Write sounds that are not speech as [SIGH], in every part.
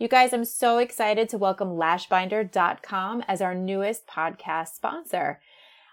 You guys, I'm so excited to welcome lashbinder.com as our newest podcast sponsor.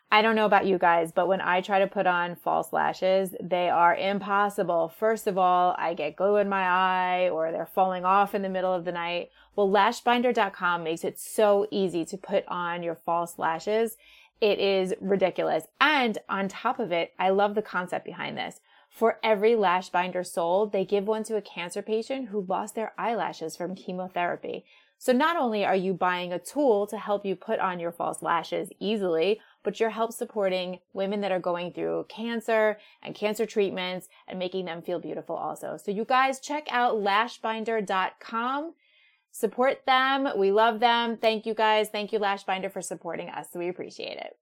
I don't know about you guys, but when I try to put on false lashes, they are impossible. First of all, I get glue in my eye or they're falling off in the middle of the night. Well, lashbinder.com makes it so easy to put on your false lashes. It is ridiculous. And on top of it, I love the concept behind this. For every lash binder sold, they give one to a cancer patient who lost their eyelashes from chemotherapy. So not only are you buying a tool to help you put on your false lashes easily, but you're help supporting women that are going through cancer and cancer treatments and making them feel beautiful also. So you guys check out lashbinder.com. Support them. We love them. Thank you guys. Thank you Lashbinder for supporting us. We appreciate it.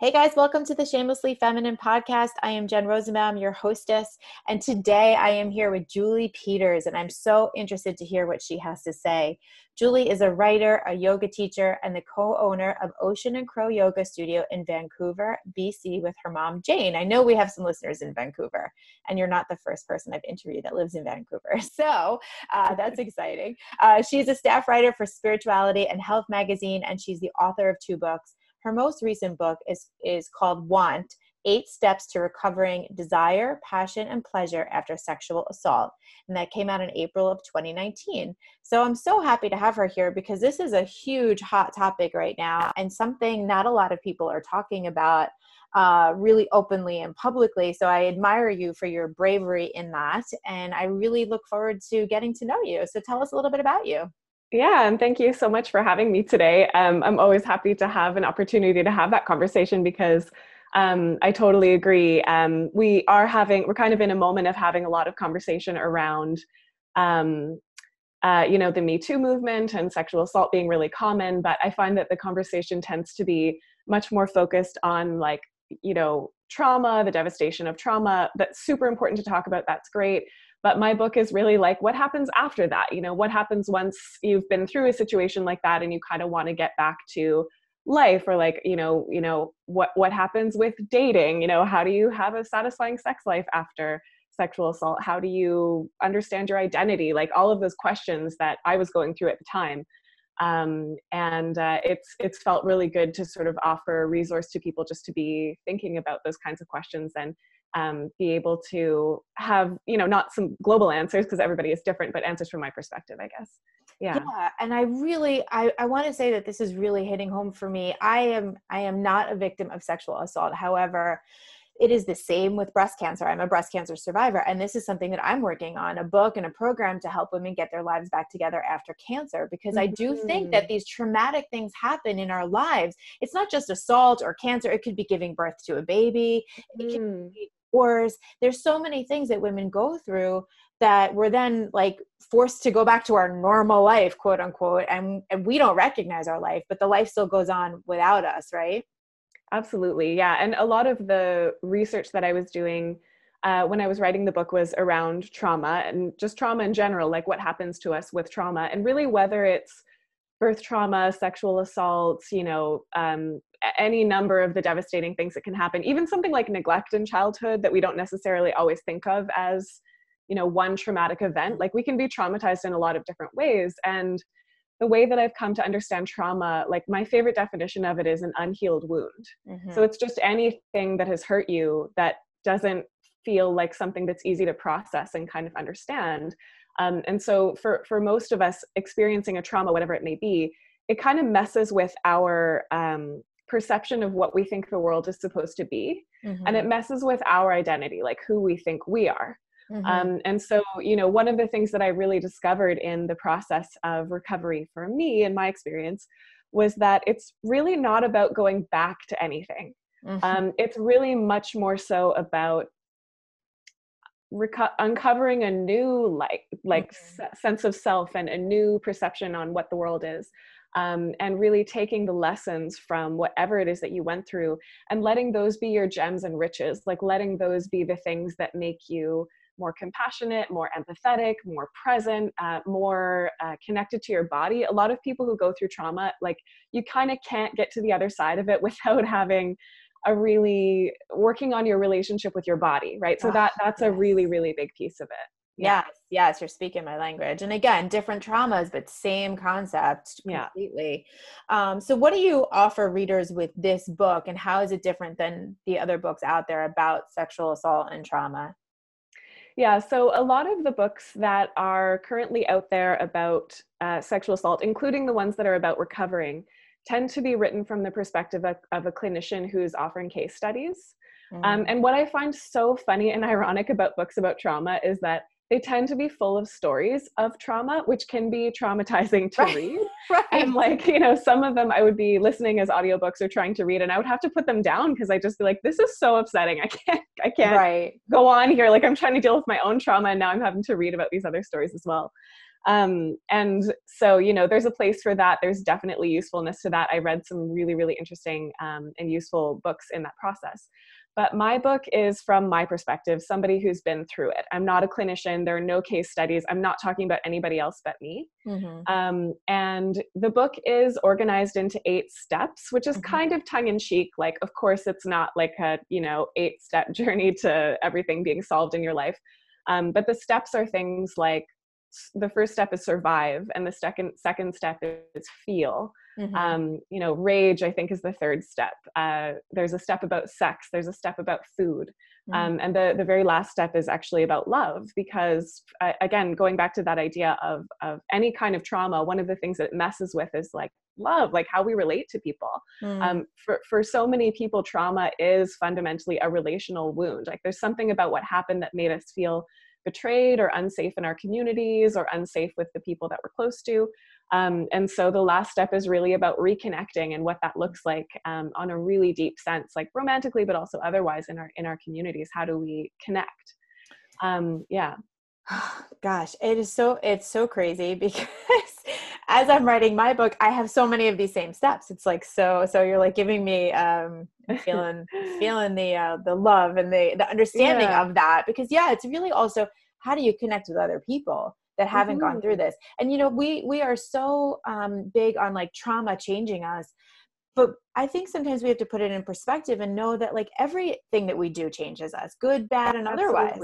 Hey guys, welcome to the Shamelessly Feminine podcast. I am Jen Rosenbaum, your hostess, and today I am here with Julie Peters, and I'm so interested to hear what she has to say. Julie is a writer, a yoga teacher, and the co owner of Ocean and Crow Yoga Studio in Vancouver, BC, with her mom, Jane. I know we have some listeners in Vancouver, and you're not the first person I've interviewed that lives in Vancouver. [LAUGHS] So uh, that's exciting. Uh, she's a staff writer for Spirituality and Health magazine, and she's the author of two books her most recent book is, is called Want Eight Steps to Recovering Desire, Passion, and Pleasure After Sexual Assault. And that came out in April of 2019. So I'm so happy to have her here because this is a huge hot topic right now and something not a lot of people are talking about uh, really openly and publicly. So I admire you for your bravery in that. And I really look forward to getting to know you. So tell us a little bit about you. Yeah, and thank you so much for having me today. Um, I'm always happy to have an opportunity to have that conversation because um, I totally agree. Um, we are having, we're kind of in a moment of having a lot of conversation around, um, uh, you know, the Me Too movement and sexual assault being really common. But I find that the conversation tends to be much more focused on like, you know, trauma, the devastation of trauma. That's super important to talk about. That's great but my book is really like what happens after that? You know what happens once you've been through a situation like that and you kind of want to get back to life or like you know you know what what happens with dating? You know how do you have a satisfying sex life after sexual assault? How do you understand your identity? Like all of those questions that i was going through at the time. Um, and uh, it's it's felt really good to sort of offer a resource to people just to be thinking about those kinds of questions and um, be able to have you know not some global answers because everybody is different but answers from my perspective i guess yeah yeah and i really i, I want to say that this is really hitting home for me i am i am not a victim of sexual assault however it is the same with breast cancer. I'm a breast cancer survivor, and this is something that I'm working on a book and a program to help women get their lives back together after cancer. Because mm-hmm. I do think that mm-hmm. these traumatic things happen in our lives. It's not just assault or cancer, it could be giving birth to a baby, it can mm. be wars. There's so many things that women go through that we're then like forced to go back to our normal life, quote unquote, and, and we don't recognize our life, but the life still goes on without us, right? Absolutely, yeah. And a lot of the research that I was doing uh, when I was writing the book was around trauma and just trauma in general, like what happens to us with trauma, and really whether it's birth trauma, sexual assaults, you know, um, any number of the devastating things that can happen even something like neglect in childhood that we don't necessarily always think of as you know one traumatic event. Like we can be traumatized in a lot of different ways. And the way that i've come to understand trauma like my favorite definition of it is an unhealed wound. Mm-hmm. so it's just anything that has hurt you that doesn't feel like something that's easy to process and kind of understand. Um, and so for for most of us experiencing a trauma whatever it may be it kind of messes with our um, perception of what we think the world is supposed to be mm-hmm. and it mm-hmm. messes with our identity like who we think we are mm-hmm. um, and so you know one of the things that i really discovered in the process of recovery for me in my experience was that it's really not about going back to anything mm-hmm. um, it's really much more so about reco- uncovering a new like like mm-hmm. s- sense of self and a new perception on what the world is um, and really taking the lessons from whatever it is that you went through and letting those be your gems and riches, like letting those be the things that make you more compassionate, more empathetic, more present, uh, more uh, connected to your body. A lot of people who go through trauma, like you kind of can't get to the other side of it [LAUGHS] without having a really working on your relationship with your body, right? So that that's a really really big piece of it. Yes, yes, you're speaking my language. And again, different traumas, but same concept completely. Yeah. Um, so, what do you offer readers with this book, and how is it different than the other books out there about sexual assault and trauma? Yeah, so a lot of the books that are currently out there about uh, sexual assault, including the ones that are about recovering, tend to be written from the perspective of, of a clinician who's offering case studies. Um, mm. Um, and what I find so funny and [LAUGHS] ironic about books about trauma is that they tend to be full of stories of trauma, which can be traumatizing to right. read. [LAUGHS] right. And like, you know, some of them I would be listening as audiobooks or trying to read and I would have to put them down because I just be like, this is so upsetting. I can't I can't right. go on here. Like I'm trying to deal with my own trauma and now I'm having to read about these other stories as well. Um, and so, you know, there's a place for that. There's definitely usefulness to that. I read some really, really interesting um, and useful books in that process. But my book is from my perspective, somebody who's been through it. I'm not a clinician. There are no case studies. I'm not talking about anybody else but me. Mm-hmm. Um, and the book is organized into eight steps, which is mm-hmm. kind of tongue in cheek. Like, of course, it's not like a, you know, eight step [LAUGHS] journey to everything being solved in your life. Um, but the steps are things like the first step is survive, and the second second step is feel. Mm-hmm. Um, you know, rage, I think, is the third step. Uh, there's a step about sex, there's a step about food. Mm-hmm. Um, and the, the very last step is actually about love, because uh, again, going back to that idea of, of any kind of trauma, one of the things that it messes with is like love, like how we relate to people. Mm-hmm. Um, for, for so many people, trauma is fundamentally a relational wound. Like there's something about what happened that made us feel betrayed or unsafe in our communities or unsafe with the people that we're close to. Um, and so the last step is really about reconnecting and what that looks like um, on a really deep sense, like romantically, but also otherwise in our in our communities. How do we connect? Um, yeah. [SIGHS] Gosh, it is so it's so crazy [LAUGHS] because as I'm writing my book, I have so many of these same steps. It's like so so you're like giving me um feeling [LAUGHS] feeling the uh, the love and the the understanding yeah. of that because yeah, it's really also how do you connect with other people that haven't mm-hmm. gone through mm-hmm. this and you know we we are so um, big on like trauma changing us but i think sometimes we have to put it in perspective and know that like everything that we do changes us good bad and otherwise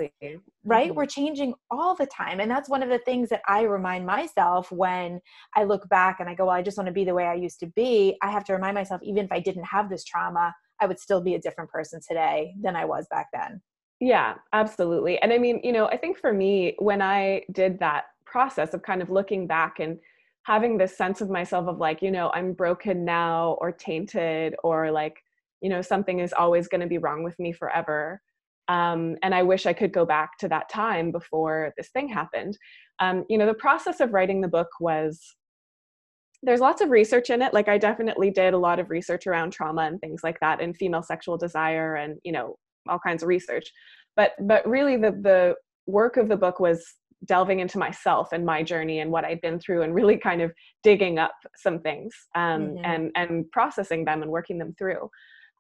right mm-hmm. we're changing all the time and that's one of the things that i remind myself when i look back and i go well i just want to be the way i used to be i have to remind myself even if i didn't have this trauma i would still be a different person today than i was back then yeah, absolutely. And I mean, you know, I think for me, when I did that process of kind of looking back and having this sense of myself of like, you know, I'm broken now or tainted or like, you know, something is always going to be wrong with me forever. Um, and I wish I could go back to that time before this thing happened. Um, you know, the process of writing the book was there's lots of research in it. Like I definitely did a lot of research around trauma and things like that, and female sexual desire, and you know, all kinds of research but but really the the work of the book was delving into myself and my journey and what I'd been through and really kind of digging up some things um, mm-hmm. and and processing them and working them through.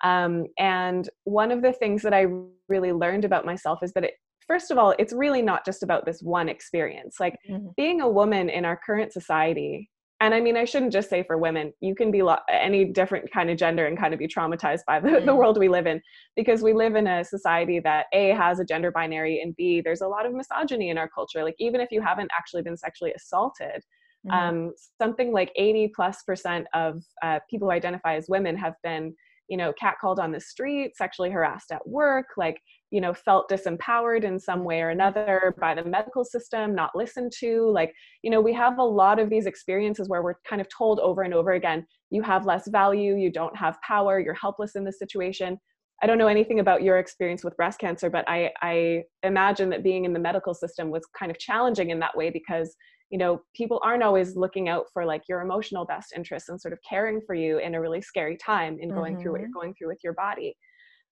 Um, and one of the things that I really learned about myself is that it first of all it's really not just about this one experience like mm-hmm. being a woman in our current society and I mean, I shouldn't just say for women, you can be lo- any different kind of gender and kind of be traumatized by the, [LAUGHS] mm. the world we live in because we live in a society that A has a gender binary and B, there's a lot of misogyny in our culture. Like, even if you haven't actually been sexually assaulted, mm. um, something like 80 plus percent of uh, people who identify as women have been you know catcalled on the street sexually harassed at work like you know felt disempowered in some way or another by the medical system not listened to like you know we have a lot of these experiences where we're kind of told over and over again you have less value you don't have power you're helpless in this situation i don't know anything about your experience with breast cancer but i i imagine that being in the medical system was kind of challenging in that way because you know people aren't always looking out for like your emotional best interests and sort of caring for you in a really scary time in going mm-hmm. through what you're going through with your body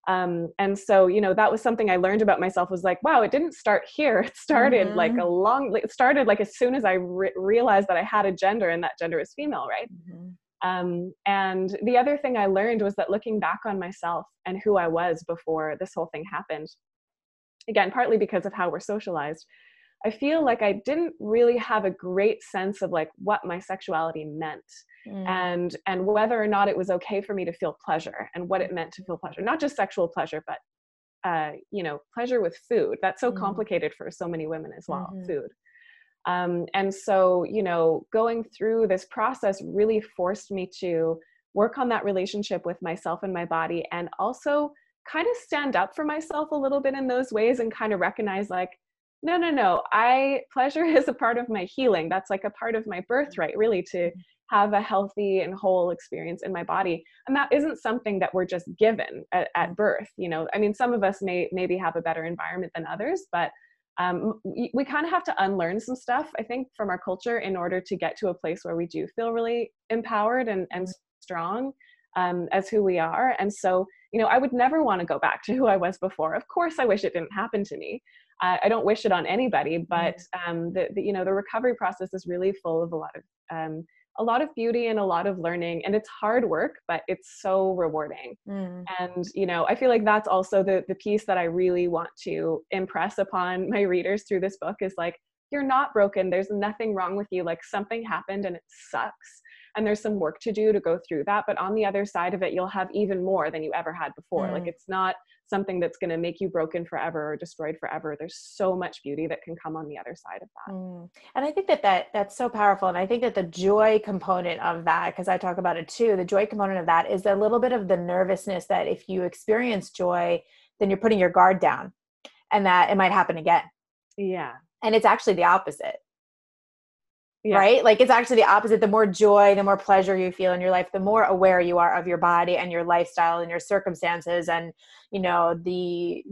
um, and so you know that was something i learned about myself was like wow it didn't start here it started mm-hmm. like a long it started like as soon as i re- realized that i had a gender and that gender is female right mm-hmm. um, and the other thing i learned was that looking back on myself and who i was before this whole thing happened again partly because of how we're socialized I feel like I didn't really have a great sense of like what my sexuality meant mm. and and whether or not it was okay for me to feel pleasure and what it meant to feel pleasure not just sexual pleasure but uh, you know pleasure with food that's so Mm. complicated for so many women as well Mhm. food um, and so you know going through this process really forced me to work on that relationship with myself and my body and also kind of stand up for myself a little bit in those ways and kind of recognize like no no no. I pleasure [LAUGHS] is a part of my healing. That's like a part of my mm-hmm. birthright really to mm-hmm. have a healthy and whole experience in my body. And that isn't something that we're just given at, at birth you know? I mean some of us may maybe have a better environment than others but um, we, we kind of have to unlearn some stuff i think from our culture in order to get to a place where we do feel really empowered and, and strong um, as who we are. And so you know i would never want to go back to who i was before. Of course i wish it didn't happen to me. Uh, i don't wish it on anybody but um, the, the you know the recovery process is really full of a lot of um, a lot of beauty and a lot of learning and it's hard work but it's so rewarding. Mm. and you know i feel like that's also the the piece that i really want to impress upon my readers through this book is like you're not broken. There's nothing wrong with you. Like something happened and it sucks and there's some work to do to go through that but on the other side of it you'll have even more than you ever had before like Mm. it's not something that's going to make you broken forever or destroyed forever there's so much beauty that can come on the other side of that Mm. And I think that, that that's so powerful. And I think that the joy component of that, because I talk about it too, the joy component of that is a little bit of the nervousness that if you experience joy, then you're putting your guard down and that it might happen again. yeah And it's actually the opposite, yeah right? Like it's actually the opposite. The more joy, the more pleasure you feel in your life, the more aware you are of your body and your lifestyle and your circumstances and, you know, the,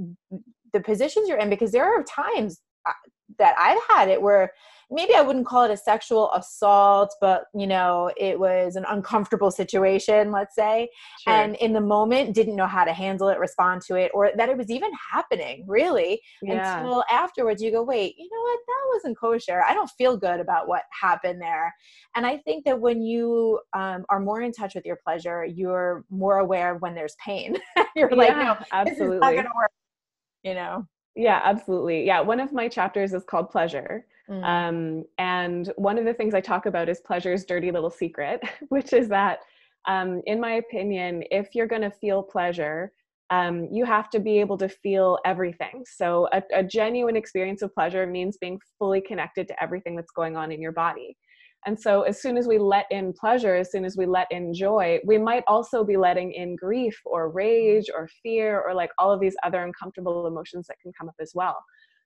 the positions you're in, because there are times uh, that I've had it where maybe I wouldn't call it a sexual assault, but you know, it was an uncomfortable situation, let's say, sure. and in the moment didn't know how to handle it, respond to it, or that it was even happening, really. yeah Until afterwards you go, wait, you know what, that wasn't kosher. I don't feel good about what happened there. And I think that when you um, are more in touch with your pleasure, you're more aware of when there's pain. [LAUGHS] you're like, no, yeah, is not absolutely gonna work. You know. Yeah, absolutely. Yeah, one of my chapters is called Pleasure. Mm. Um, and one of the things I talk about is pleasure's dirty little secret, [LAUGHS] which is that, um, in my opinion, if you're going to feel pleasure, um, you have to be able to feel everything. So, a, a genuine experience of pleasure means being fully connected to everything that's going on in your body. And so, as soon as we let in pleasure, as soon as we let in joy, we might also be letting in grief or rage or fear or like all of these other uncomfortable emotions that can come up as well.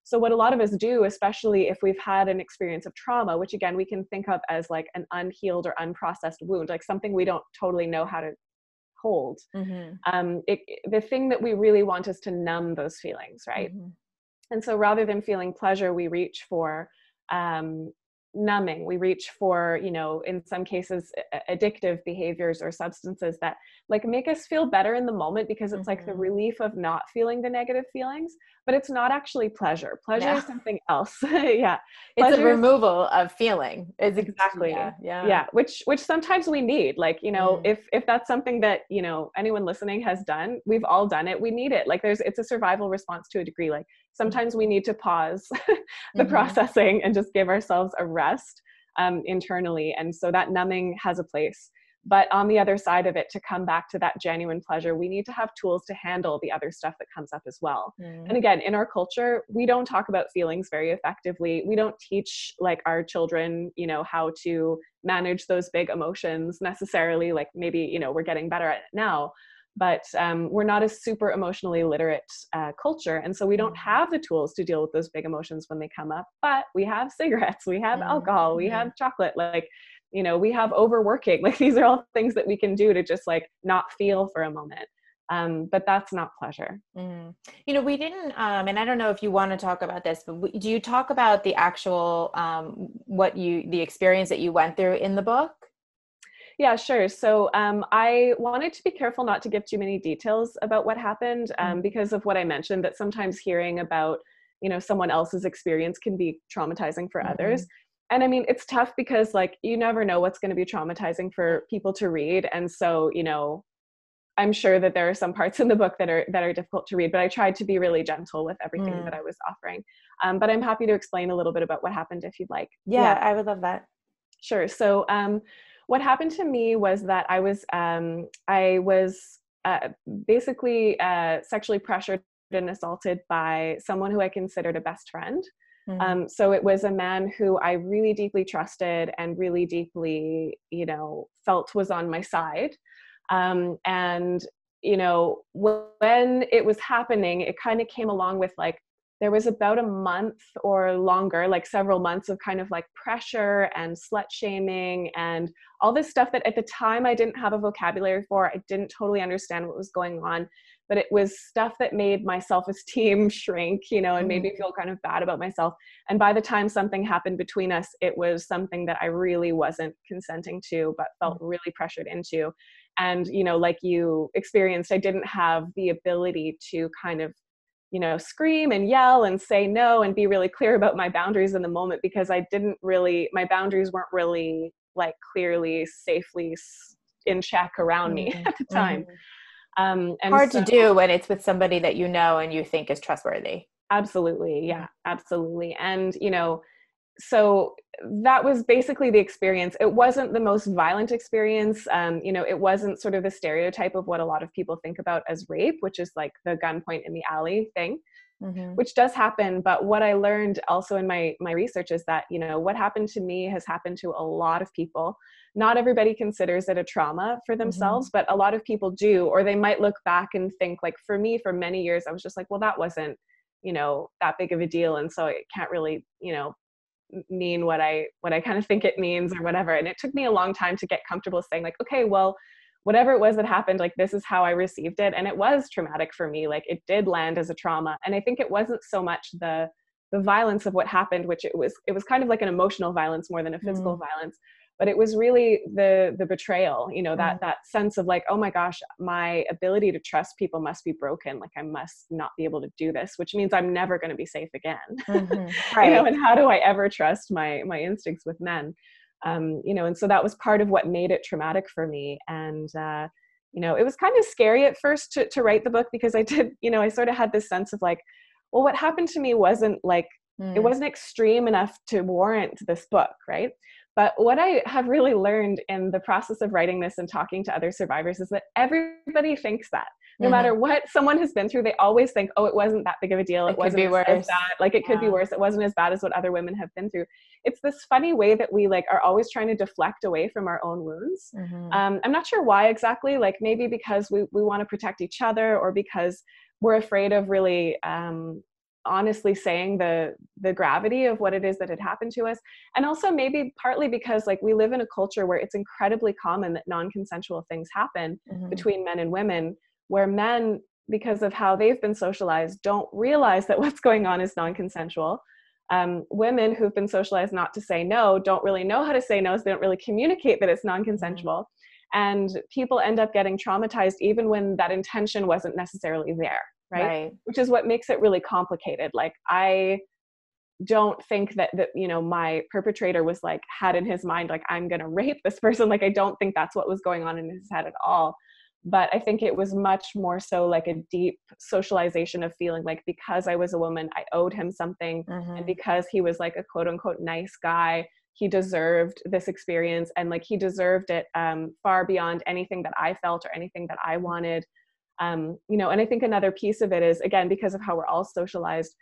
So, what a lot of us do, especially if we've had an experience of trauma, which again we can think of as like an unhealed or unprocessed wound, like something we don't totally know how to hold, Mhm. um, it, the thing that we really want is to numb those feelings, right? Mhm. And so rather than feeling pleasure, we reach for um, numbing. We reach for, you know, in some cases, addictive behaviors or substances that like make us feel better in the moment because it's like the Mhm. relief of not feeling the negative feelings, but it's not actually pleasure. Pleasure Yeah. is something else. [LAUGHS] yeah. It's a Pleasure is- removal of feeling. Is Exactly. Yeah. Yeah. yeah which which sometimes we need like you know Mm. if if that's something that you know anyone listening has done we've all done it we need it like there's it's a survival response to a degree like sometimes we need to pause [LAUGHS] the Mhm. processing and just give ourselves a rest um, internally and so that numbing has a place but on the other side of it to come back to that genuine pleasure we need to have tools to handle the other stuff that comes up as well Mm. and again in our culture we don't talk about feelings very effectively we don't teach like our children you know how to manage those big emotions necessarily like maybe you know we're getting better at it now but um, we're not a super emotionally literate uh, culture and so we don't Mhm. have the tools to deal with those big emotions when they come up but we have cigarettes we have Mhm. alcohol we have chocolate like you know we have overworking [LAUGHS] like these are all things that we can do to just like not feel for a moment um, but that's not pleasure Mm. You know, we didn't, um, and I don't know if you want to talk about this, but we, do you talk about the actual, um, what you, the experience that you went through in the book? Yeah, sure. So um, I wanted to be careful not to give too many details about what happened um, Mhm. because of what I mentioned. That sometimes hearing about you know someone else's experience can be traumatizing for Mhm. others. And I mean, it's tough because like you never know what's going to be traumatizing for people to read, and so you know, I'm sure that there are some parts in the book that are that are difficult to read. But I tried to be really gentle with everything Mm. that I was offering. Um, but I'm happy to explain a little bit about what happened if you'd like. Yeah, I would love that. Sure. So, um, what happened to me was that I was um, I was uh, basically uh, sexually pressured and assaulted by someone who I considered a best friend. Mm-hmm. Um, so it was a man who I really deeply trusted and really deeply, you know, felt was on my side. Um, and you know, when it was happening, it kind of came along with like there was about a month or longer, like several months of kind of like pressure and slut shaming and all this stuff that at the time I didn't have a vocabulary for. I didn't totally understand what was going on but it was stuff that made my self-esteem [LAUGHS] shrink you know and made me mm. feel kind of bad about myself and by the time something happened between us it was something that i really wasn't consenting to but felt mm. really pressured into and you know like you experienced i didn't have the ability to kind of you know scream and yell and say no and be really clear about my boundaries in the moment because i didn't really my boundaries weren't really like clearly safely in check around me mm-hmm. [LAUGHS] at the time mm-hmm. Um, and Hard so, to do when it's with somebody that you know and you think is trustworthy. Absolutely. Yeah, absolutely. And, you know, so that was basically the experience. It wasn't the most violent experience. Um, you know, it wasn't sort of the stereotype of what a lot of people think about as rape, which is like the gunpoint in the alley thing. Mm-hmm. which does happen but what i learned also in my my research is that you know what happened to me has happened to a lot of people not everybody considers it a trauma for themselves mm-hmm. but a lot of people do or they might look back and think like for me for many years i was just like well that wasn't you know that big of a deal and so it can't really you know mean what i what i kind of think it means or whatever and it took me a long time to get comfortable saying like okay well whatever it was that happened like this is how i received it and it was traumatic for me like it did land as a trauma and i think it wasn't so much the the violence of what happened which it was it was kind of like an emotional violence more than a physical mm. violence but it was really the the betrayal you know that mm. that sense of like oh my gosh my ability to trust people must be broken like i must not be able to do this which means i'm never going to be safe again [LAUGHS] mm-hmm. right. you know and how do i ever trust my my instincts with men um, you know and so that was part of what made it traumatic for me and uh, you know it was kind of scary at first to, to write the book because i did you know i sort of had this sense of like well what happened to me wasn't like mm. it wasn't extreme enough to warrant this book right but what I have really learned in the process of writing this and talking to other survivors is that everybody thinks that. No mm-hmm. matter what someone has been through, they always think, oh, it wasn't that big of a deal. It, it wasn't as, as, bad. Like it could be worse. It wasn't as bad as what other women have been through. It's this funny way that we like are always trying to deflect away from our own wounds. Mm-hmm. Um, I'm not sure why exactly. Like maybe because we, we want to protect each other or because we're afraid of really um, honestly saying the the gravity of what it is that had happened to us and also maybe partly because like we live in a culture where it's incredibly common that non-consensual things happen mm-hmm. between men and women where men because of how they've been socialized don't realize that [LAUGHS] what's going on is non-consensual um, women who've been socialized not to say no don't really know how to say no so they don't really communicate that it's non-consensual mm-hmm. and people end up getting traumatized even when that intention wasn't necessarily there right? right? Which is what makes it really complicated. Like I don't think that that you know my perpetrator was like had in his mind like I'm going to rape this person. [LAUGHS] Like I don't think that's what was going on in his head at all. But I think it was much more so like a deep socialization of feeling like because I was a woman, I owed him something, mm-hmm. and because he was like a quote unquote nice guy, he deserved this experience and like he deserved it um, far beyond anything that I felt or anything that I wanted um, you know and i think another piece of it is again because of how we're all socialized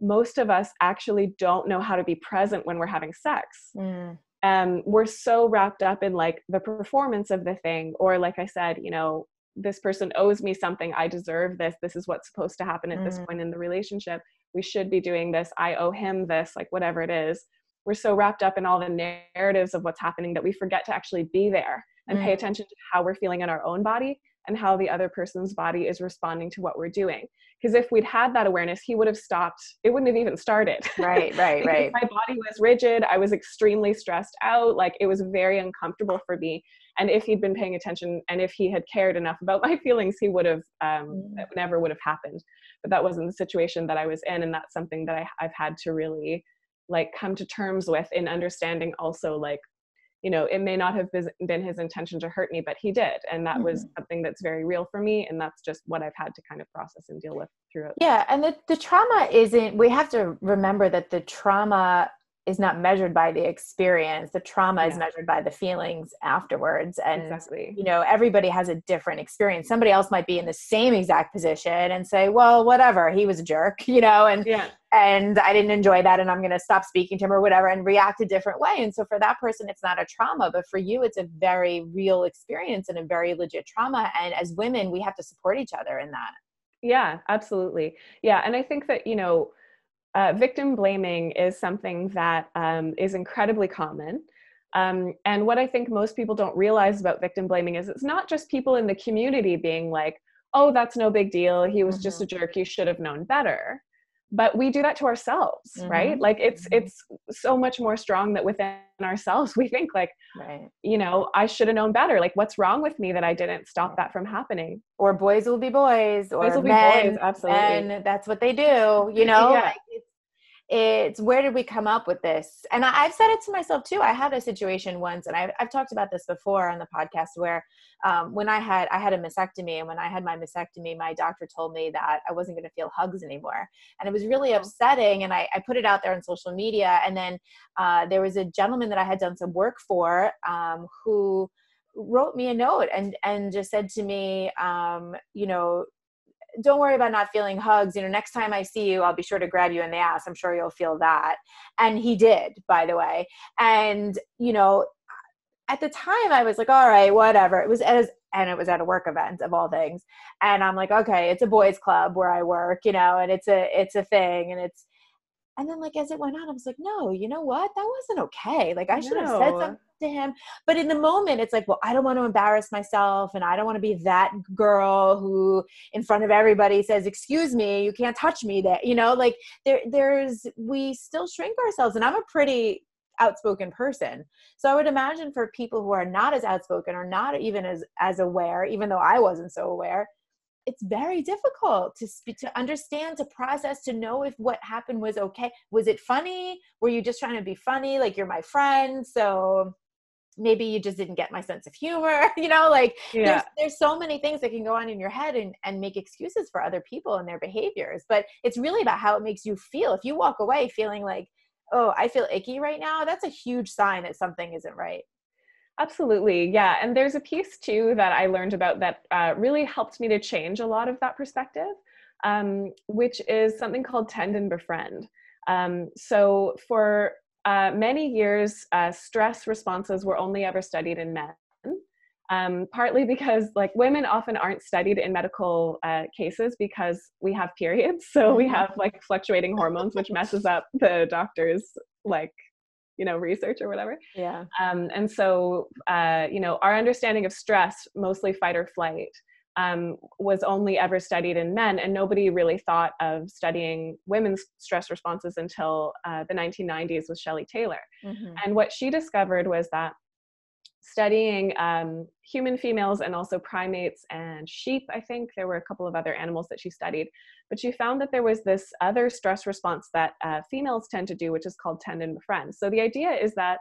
most of us actually don't know how to be present when we're having sex mm. um, we're so wrapped up in like the performance of the thing or like i said you know this person owes me something i deserve this this is what's supposed to happen at mm. this point in the relationship we should be doing this i owe him this like whatever it is we're so wrapped up in all the narratives of what's happening that we forget to actually be there and mm. pay attention to how we're feeling in our own body and how the other person's body is responding to what we're doing. Because if we'd had that awareness, he would have stopped. It wouldn't have even started. Right, [LAUGHS] right, right. My body was rigid. I was extremely stressed out. Like it was very uncomfortable for me. And if he'd been paying attention and if he had cared enough about [LAUGHS] my feelings, he would have, um, mm. it never would have happened. But that wasn't the situation that I was in. And that's something that I, I've had to really like come to terms with in understanding also like you know it may not have been his intention to hurt me but he did and that mm-hmm. was something that's very real for me and that's just what i've had to kind of process and deal with throughout yeah and the, the trauma isn't we have to remember that the trauma is not measured by the experience the trauma Yeah. is measured by the feelings afterwards and exactly. you know everybody has a different experience somebody else might be in the same exact position and say well whatever he was a jerk [LAUGHS] you know and Yeah. and i didn't enjoy that and i'm going to stop speaking to him or whatever and react a different way and so for that person it's not a trauma but for you it's a very real experience and a very legit trauma and as women we have to support each other in that Yeah, absolutely. Yeah, and I think that you know, uh, victim blaming is something that um, is incredibly common. Um, and what I think most people don't realize about victim blaming is it's not just people in the community being like, "Oh, that's no big deal. He was just a jerk. You should have known better." But we do that to ourselves, right? Mhm. Like it's Mhm. it's so much more strong that within ourselves we think like, right you know, I should have known better. Like, what's wrong with me that I didn't stop that from happening? or boys will be boys or Boys will be men, boys, absolutely. and that's what they do you know Yeah. like it's, where did we come up with this? And I, i've said it to myself too. I had a situation once and i've, I've talked about this before on the podcast where um, when i had i had a mastectomy and when i had my mastectomy my doctor told me that i wasn't going to feel hugs anymore. And it was really upsetting and I, I put it out there on social media and then uh, there was a gentleman that i had done some work for um, who wrote me a note and and just said to me um, you know don't worry about not feeling hugs. You know next time i see you i'll be sure to grab you in the ass. I'm sure you'll feel that. And he did by the way. And you know at the time i was like all right whatever. It was as and it was at a work event of all things. And i'm like okay it's a boys club where i work you know and it's a it's a thing and it's and then like as it went on i was like no you know what? That wasn't okay. Like i should have said something to him. But in the moment it's like well i don't want to embarrass myself and i don't want to be that girl who in front of everybody says excuse me you can't touch me that you know like there there's we still shrink ourselves and i'm a pretty outspoken person. So i would imagine for people who are not as outspoken or not even as as aware even though i wasn't so aware it's very difficult to sp- to understand to process to know if what happened was okay. Was it funny? Were you just trying to be funny? Like you're my friend so maybe you just didn't get my sense of humor [LAUGHS] you know? Like Yeah. there's there's so many things that can go on in your head and and make excuses for other people and their behaviors but it's really about how it makes you feel. If you walk away feeling like oh i feel icky right now that's a huge sign that something isn't right Absolutely. Yeah. And there's a piece too that I learned about that uh, really helped me to change a lot of that perspective, um, which is something called tend and befriend. Um, so for uh, many years, uh, stress responses were only ever studied in men. Um, partly because like women often aren't studied in medical uh, cases because we have periods so we Mhm. have like fluctuating hormones which messes up the doctor's like you know research or whatever yeah um, and so, uh, you know, our understanding of stress, mostly fight or flight, um, was only ever studied in men, and nobody really thought of studying women's stress responses until uh, the 1990s with Shelley Taylor. mm-hmm. And what she discovered was that studying um, human females and also primates and sheep, I think there were a couple of other animals that she studied, but she found that there was this other stress response that uh, females tend to do, which is called tend and befriend. So the idea is that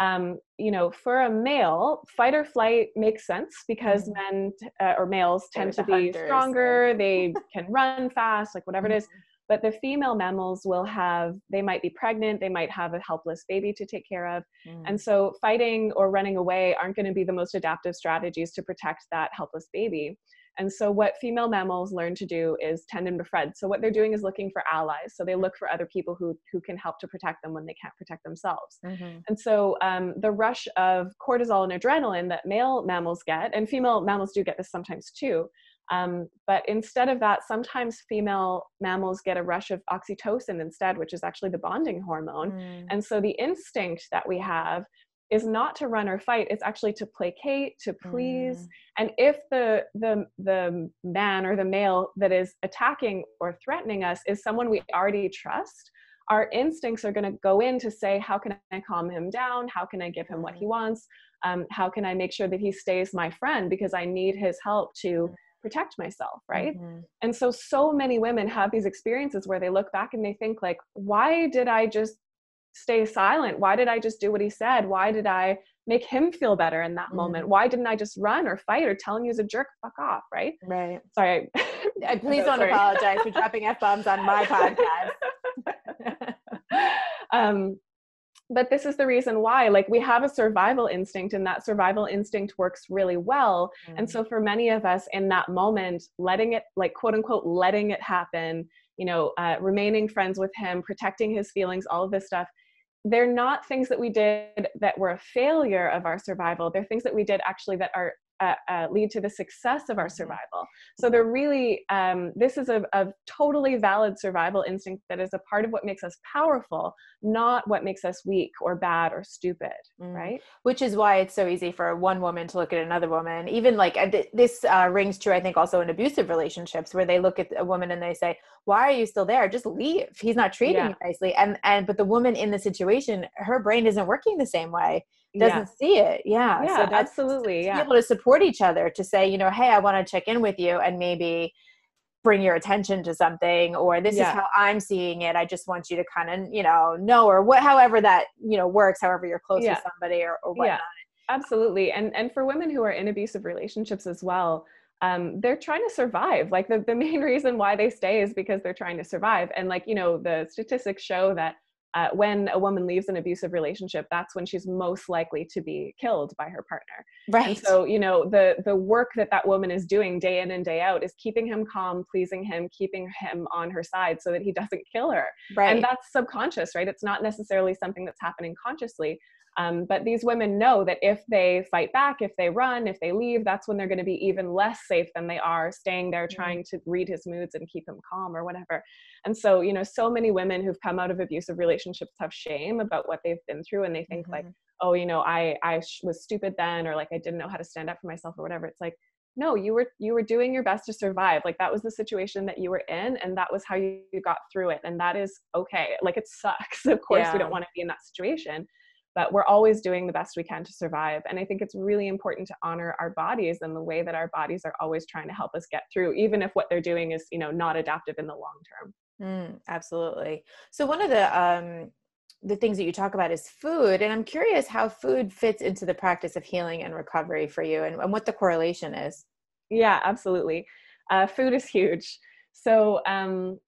um, you know, for a male, fight or flight makes sense because Mhm. men t- uh, or males They're tend to be hunters, stronger. They [LAUGHS] can run fast, like whatever it is. Mm-hmm. But the female mammals will have, they might be pregnant, they might have a helpless baby to take care of. Mm-hmm. And so fighting or running away aren't going to be the most adaptive strategies to protect that helpless baby. And so what female mammals learn to do is tend and befriend. So what they're doing is looking for allies. So they look for other people who, who can help to protect them when they can't protect themselves. Mm-hmm. And so um, the rush of cortisol and adrenaline that male mammals get, and female mammals do get this sometimes too, um, but instead of that, sometimes female mammals get a rush of oxytocin instead, which is actually the bonding hormone. Mm-hmm. And so the instinct that we have is not to run or fight, it's actually to placate, to please. Mm. And if the, the, the man or the male that is attacking or threatening us is someone we already trust, our instincts are going to go in to say, how can I calm him down? How can I give him what he wants? Um, how can I make sure that he stays my friend because I need his help to protect myself, right? Mhm. And so, so many women have these experiences where they look back and they think, like, why did I just stay silent? Why did I just do what he said? Why did I make him feel better in that moment? Mhm. Why didn't I just run or fight or tell him he was a jerk? Fuck off, right? Right. Sorry. [LAUGHS] Uh, [LAUGHS] Please don't sorry. apologize for dropping f bombs on my podcast. [LAUGHS] um, but this is the reason why like we have a survival instinct and that survival instinct works really well mm. and so for many of us in that moment letting it like quote unquote letting it happen you know uh, remaining friends with him protecting his feelings all of this stuff they're not things that we did that were a failure of our survival. They're things that we did actually that are uh, uh, lead to the success of our mm-hmm. survival. So they're really, um, this is a, a, totally valid survival instinct that is a part of what makes us powerful, not what makes us weak or bad or stupid, mm. right? Which is why it's so easy for one woman to look at another woman. Even like this uh, rings true, I think, also in abusive relationships where they look at a woman and they say, "Why are you still there? Just leave. He's not treating yeah. you nicely." And and but the woman in the situation, her brain isn't working the same way doesn't yeah. see it. Yeah. Yeah, so absolutely. Yeah. Be able to support each other to say, you know, hey, I want to check in with you and maybe bring your attention to something or this yeah. is how I'm seeing it. I just want you to kind of, you know, know or what however that, you know, works, however you're close yeah. to somebody or, or whatnot. Yeah, absolutely. And and for women who are in abusive relationships as well, um, they're trying to survive. Like the, the main [LAUGHS] reason why they stay is because they're trying to survive. And like, you know, the statistics show that uh, when a woman leaves an abusive relationship that's when she's most likely to be killed by her partner. Right. and so you know the the work that that woman is doing day in and day out is keeping him calm pleasing him keeping him on her side so that he doesn't kill her. Right. and that's subconscious right? It's not necessarily something that's happening consciously um, but these women know that if they fight back, if they run, if they leave, that's when they're going to be even less safe than they are staying there mm-hmm. trying to read his moods and keep him calm or whatever. And so, you know, so many women who've come out of abusive relationships have shame about what they've been through and they think mm-hmm. like, oh, you know, I I was stupid then or like I didn't know how to stand up for myself or whatever. It's like no you were you were doing your best to survive like that was the situation that you were in and that was how you, got through it and that is okay like it sucks [LAUGHS] of course yeah. we don't want to be in that situation but we're always doing the best we can to survive. And i think it's really important to honor our bodies and the way that our bodies are always trying to help us get through even if what they're doing is you know not adaptive in the long term. Mm, absolutely. So one of the um the things that you talk about is food and i'm curious how food fits into the practice of healing and recovery for you and, and what the correlation is. Yeah absolutely. Uh, food is huge. So um,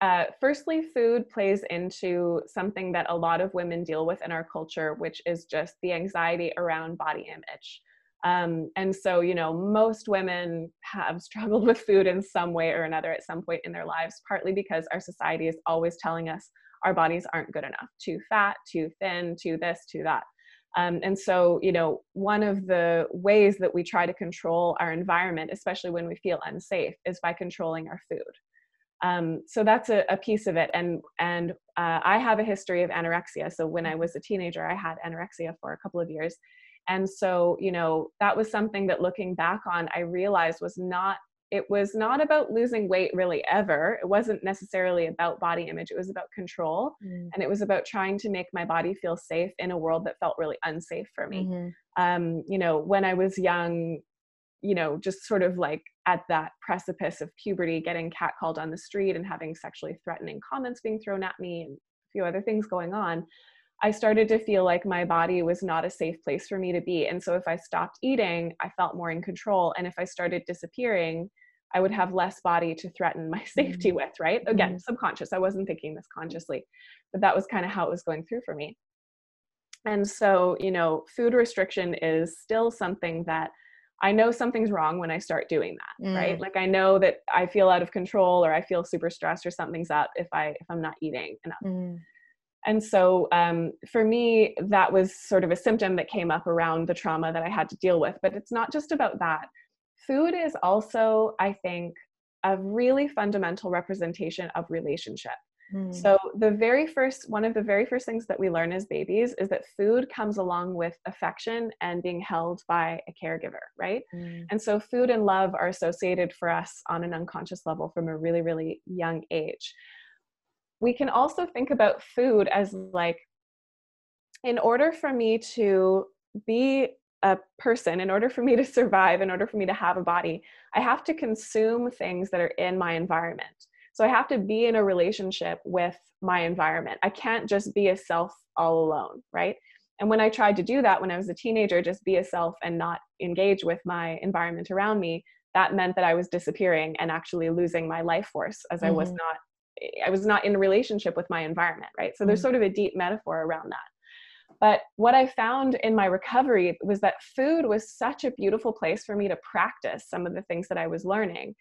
uh, firstly, food plays into something that a lot of women deal with in our culture, which is just the anxiety around body image. Um, and so, you know, most women have [LAUGHS] struggled with food in some way or another at some point in their lives, partly because our society is always telling us our bodies aren't good enough too fat, too thin, too this, too that. Um, and so, you know, one of the ways that we try to control our environment, especially when we feel unsafe, is by controlling our food. Um, so that's a, a, piece of it. And and uh, I have a history of anorexia. So when I was a teenager, I had anorexia for a couple of years. And so, you know, that was something that looking back on, I realized was not, it was not about losing weight really ever. It wasn't necessarily about body image. It was about control. Mm. And it was about trying to make my body feel safe in a world that felt really unsafe for me. Mm-hmm. Um, you know, when I was young, you know, just sort of like at that precipice of puberty, getting catcalled on the street and having sexually threatening comments being thrown at me and a few other things going on, I started to feel like my body was not a safe place for me to be. And so if I stopped eating, I felt more in control. And if I started disappearing, I would have less body to threaten my [LAUGHS] safety mm-hmm. with, right? Again, mm-hmm. subconscious. I wasn't thinking this consciously, but that was kind of how it was going through for me. And so, you know, food restriction is still something that I know something's wrong when I start doing that, mm. right? Like I know that I feel out of control or I feel super stressed or something's up if I if I'm not eating enough. Mm. And so um, for me, that was sort of a symptom that came up around the trauma that I had to deal with. But it's not just about that. Food is also, I think, a really fundamental representation of relationship. Mm. So the very first one of the very first things that we learn as babies is that food comes along with affection and being held by a caregiver, right? Mm. And so food and love are associated for us on an unconscious level from a really really young age. We can also think about food as like in order for me to be a person, in order for me to survive, in order for me to have a body, I have to consume things that are in my environment. So I have to be in a relationship with my environment. I can't just be a self all alone, right? And when I tried to do that when I was a teenager, just be a self and not engage with my environment around me, that meant that I was disappearing and actually losing my life force as mm-hmm. I was mm-hmm. not I was not in a relationship with my environment, right? So there's mm-hmm. sort of a deep metaphor around that. but what I found in my recovery was that food was such a beautiful place for me to practice some of the things that I was learning.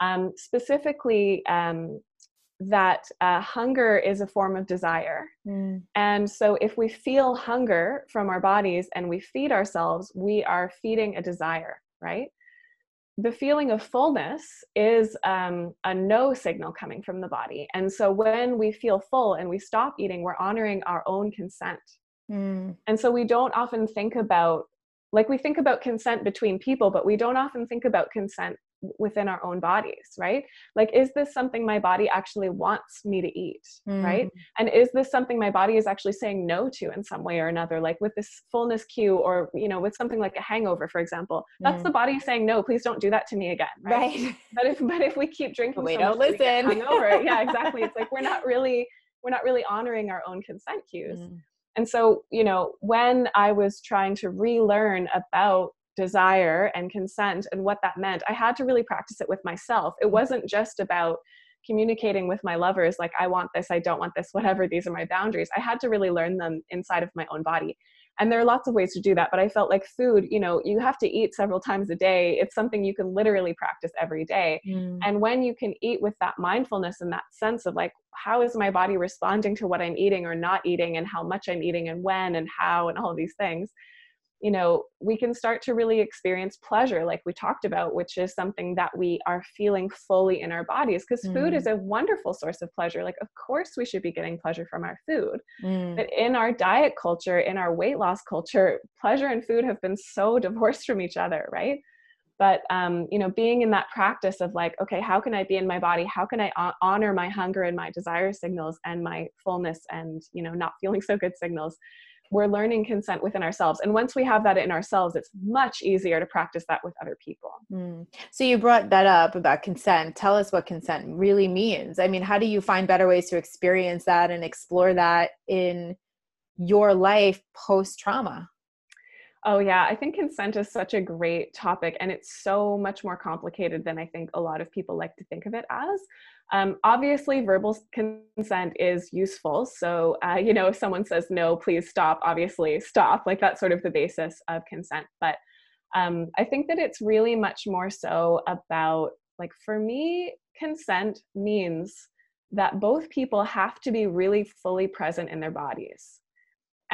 Um, specifically, um, that uh, hunger is a form of desire. Mm. And so, if we feel hunger from our bodies and we feed ourselves, we are feeding a desire, right? The feeling of fullness is um, a no signal coming from the body. And so, when we feel full and we stop eating, we're honoring our own consent. Mm. And so, we don't often think about like we think about consent between people but we don't often think about consent within our own bodies right like is this something my body actually wants me to eat mm. right and is this something my body is actually saying no to in some way or another like with this fullness cue or you know with something like a hangover for example that's mm. the body saying no please don't do that to me again right, right. [LAUGHS] but if but if we keep [LAUGHS] drinking we so don't listen hungover [LAUGHS] yeah exactly it's like we're not really we're not really honoring our own consent cues mm. and so you know when i was trying to relearn about desire and consent and what that meant, I had to really practice it with myself. It wasn't just about communicating with my lovers like i want this i don't want this [LAUGHS] whatever these are my boundaries. I had to really learn them inside of my own body. And there are lots of ways to do that but i felt like food you know you have to eat several times a day. It's something you can literally practice every day. Mm. and when you can eat with that mindfulness and that sense of like how is my body responding to what i'm eating or not eating and how much i'm eating and when and how and all of these things you know, we can start to really experience pleasure, like we talked about, which is something that we are feeling fully in our bodies. Because mm. food is mm. a wonderful source of pleasure. Like, of course, we should be getting pleasure from our food. Mm. But in our diet culture, in our weight loss culture, pleasure and food have been so [LAUGHS] divorced from each other, right? But um, you know, being in that practice of like, okay, how can I be in my body? How can I honor my hunger and my desire signals and my fullness and you know, not feeling so good signals? We're learning consent within ourselves. And once we have that in ourselves, it's much easier to practice that with other people. Mm. So you brought that up about consent. Tell us what consent really means. I mean, how do you find better ways to experience that and explore that in your life post trauma? Oh, yeah. I think consent is such a great topic, and it's so much more complicated than I think a lot of people like to think of it as. Um, obviously, verbal consent is useful. So, uh, you know, if someone says no, please stop, obviously stop. Like that's sort of the basis of consent. But um, I think that it's really much more so about, like, for me, consent means that both people have to be really fully present in their bodies.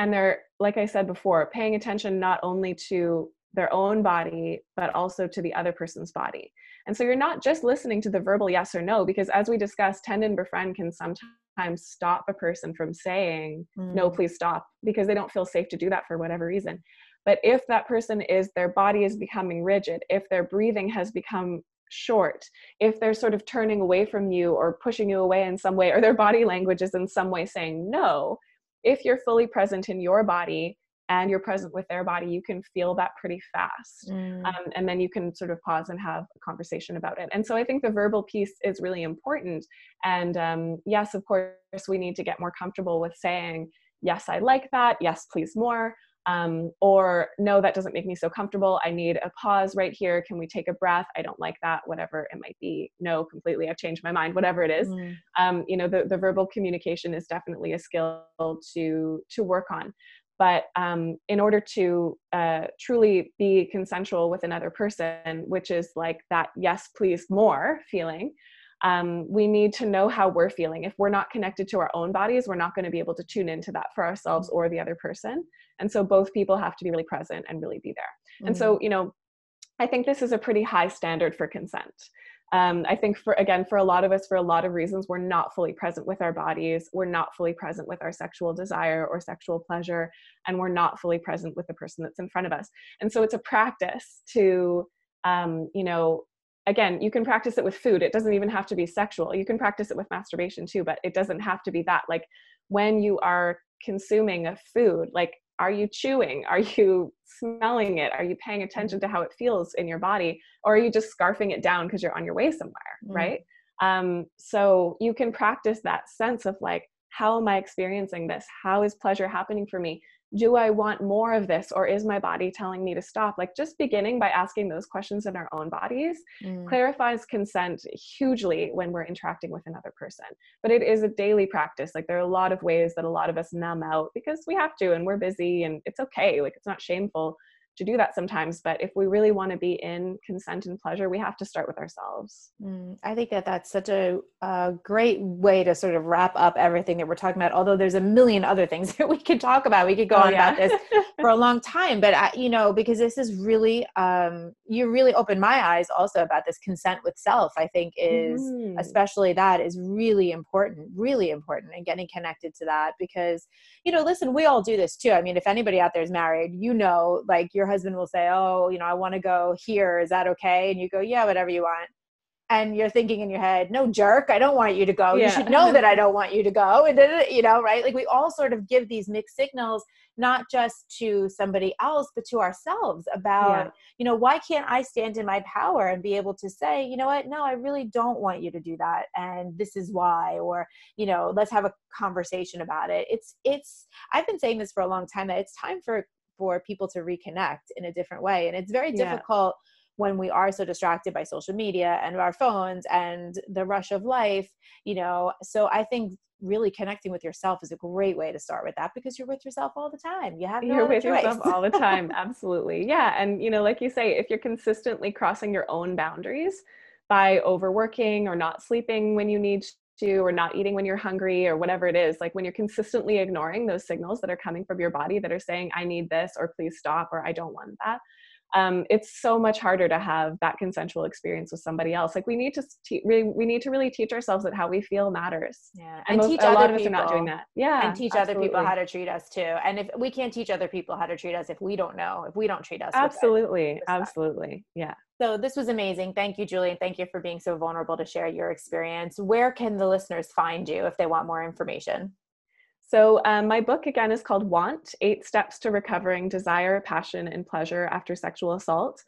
And they're, like I said before, paying attention not only to their own body, but also to the other person's body. And so you're not just listening to the verbal yes or no, because as we discussed, tend and befriend can sometimes stop a person from saying, mm. no, please stop, because they don't feel safe to do that for whatever reason. But if that person is, their body is becoming rigid, if their breathing has become short, if they're sort of turning away from you or pushing you away in some way, or their body language is in some way saying no, if you're fully present in your body, and you're present with their body, you can feel that pretty fast. Mm. Um, and then you can sort of pause and have a conversation about it. And so I think the verbal piece is really important. And um, yes, of course, we need to get more comfortable with saying, yes, I like that. Yes, please more. Um, or no, that doesn't make me so comfortable. I need a pause right here. Can we take a breath? I don't like that, whatever it might be. No, completely. I've changed my mind, whatever it is. Mm. Um, you know, the, the verbal communication is definitely a skill to, to work on. But um, in order to uh, truly be consensual with another person, which is like that yes, please, more feeling, um, we need to know how we're feeling. If we're not connected to our own bodies, we're not going to be able to tune into that for ourselves or the other person. And so both people have to be really present and really be there. Mm-hmm. And so, mm-hmm. you know, I think this is a pretty high standard for consent um, i think for again for a lot of us for a lot of reasons we're not fully present with our bodies we're not fully present with our sexual desire or sexual pleasure and we're not fully present with the person that's in front of us and so it's a practice to um, you know again you can practice it with food. It doesn't even have to be sexual. You can practice it with masturbation too but it doesn't have to be that. Like when you are consuming a food like are you chewing? [LAUGHS] Are you smelling it? Are you paying attention to how it feels in your body? Or are you just scarfing it down because you're on your way somewhere mm. right? Um, so you can practice that sense of like how am i experiencing this? How is pleasure happening for me do I want more of this or is my body telling me to stop? Like just beginning by asking those questions in our own bodies mm. clarifies consent hugely when we're interacting with another person. But it is a daily practice. Like there are a lot of ways that a lot of us numb out because we have to and we're busy and it's okay. Like it's not shameful to do that sometimes but if we really want to be in consent and pleasure we have to start with ourselves mm, i think that that's such a, a, great way to sort of wrap up everything that we're talking about although there's a million other things [LAUGHS] that we could talk about we could go oh, on yeah. about this [LAUGHS] for a long time but I, you know because this is really um, you really opened my eyes also about this consent with self i think is mm. especially that is really important really important and getting connected to that because you know listen we all do this too i mean if anybody out there is married you know like your husband will say, Oh, you know, I want to go here. Is that okay? And you go, Yeah, whatever you want. And you're thinking in your head, No, jerk, I don't want you to go. Yeah. You should know [LAUGHS] that I don't want you to go. And, you know, right? Like we all sort of give these mixed signals, not just to somebody else, but to ourselves about, yeah. you know, why can't I stand in my power and be able to say, you know what? No, I really don't want you to do that. And this is why, or, you know, let's have a conversation about it. It's, it's, I've been saying this for a long time that it's time for for people to reconnect in a different way. And it's very yeah. difficult when we are so distracted by social media and our phones and the rush of life, you know. So I think really connecting with yourself is a great way to start with that because you're with yourself all the time. You have no you're with choice. yourself all the time. [LAUGHS] Absolutely. Yeah. And you know, like you say, if you're consistently crossing your own boundaries by overworking or not sleeping when you need to or not eating when you're hungry or whatever it is like when you're consistently ignoring those signals that are coming from your body that are saying i need this or please stop or i don't want that um, it's so much harder to have that consensual experience with somebody else. Like we need to te- really, we need to really teach ourselves that how we feel matters. Yeah, and, and most, teach a lot of us are not doing that. Yeah, and teach absolutely. other people how to treat us too. And if we can't teach other people how to treat us, if we don't know, if we don't treat us, absolutely, absolutely, yeah. So this was amazing. Thank you, Julie, and thank you for being so vulnerable to share your experience. Where can the listeners find you if they want more information? So, um, my book again is called Want Eight Steps to Recovering Desire, Passion, and Pleasure After Sexual Assault.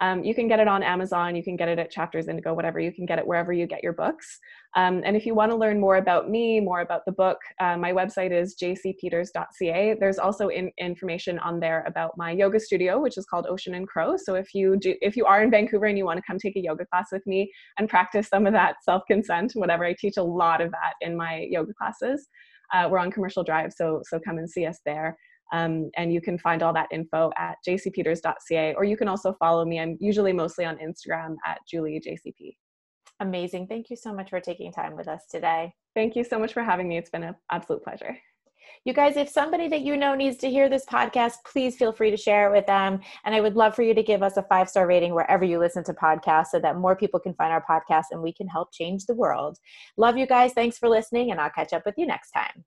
Um, you can get it on Amazon, you can get it at Chapters Indigo, whatever. You can get it wherever you get your books. Um, and if you want to learn more about me, more about the book, uh, my website is jcpeters.ca. There's also in, information on there about my yoga studio, which is called Ocean and Crow. So if you do, if you are in Vancouver and you want to come take a yoga class with me and practice some of that self-consent, whatever, I teach a lot of that in my yoga classes. Uh, we're on Commercial Drive, so so come and see us there. Um, and you can find all that info at jcpeters.ca, or you can also follow me. I'm usually mostly on Instagram at juliejcp. Amazing. Thank you so much for taking time with us today. Thank you so much for having me. It's been an absolute pleasure. You guys, if somebody that you know needs to hear this podcast, please feel free to share it with them. And I would love for you to give us a five star rating wherever you listen to podcasts so that more people can find our podcast and we can help change the world. Love you guys. Thanks for listening, and I'll catch up with you next time.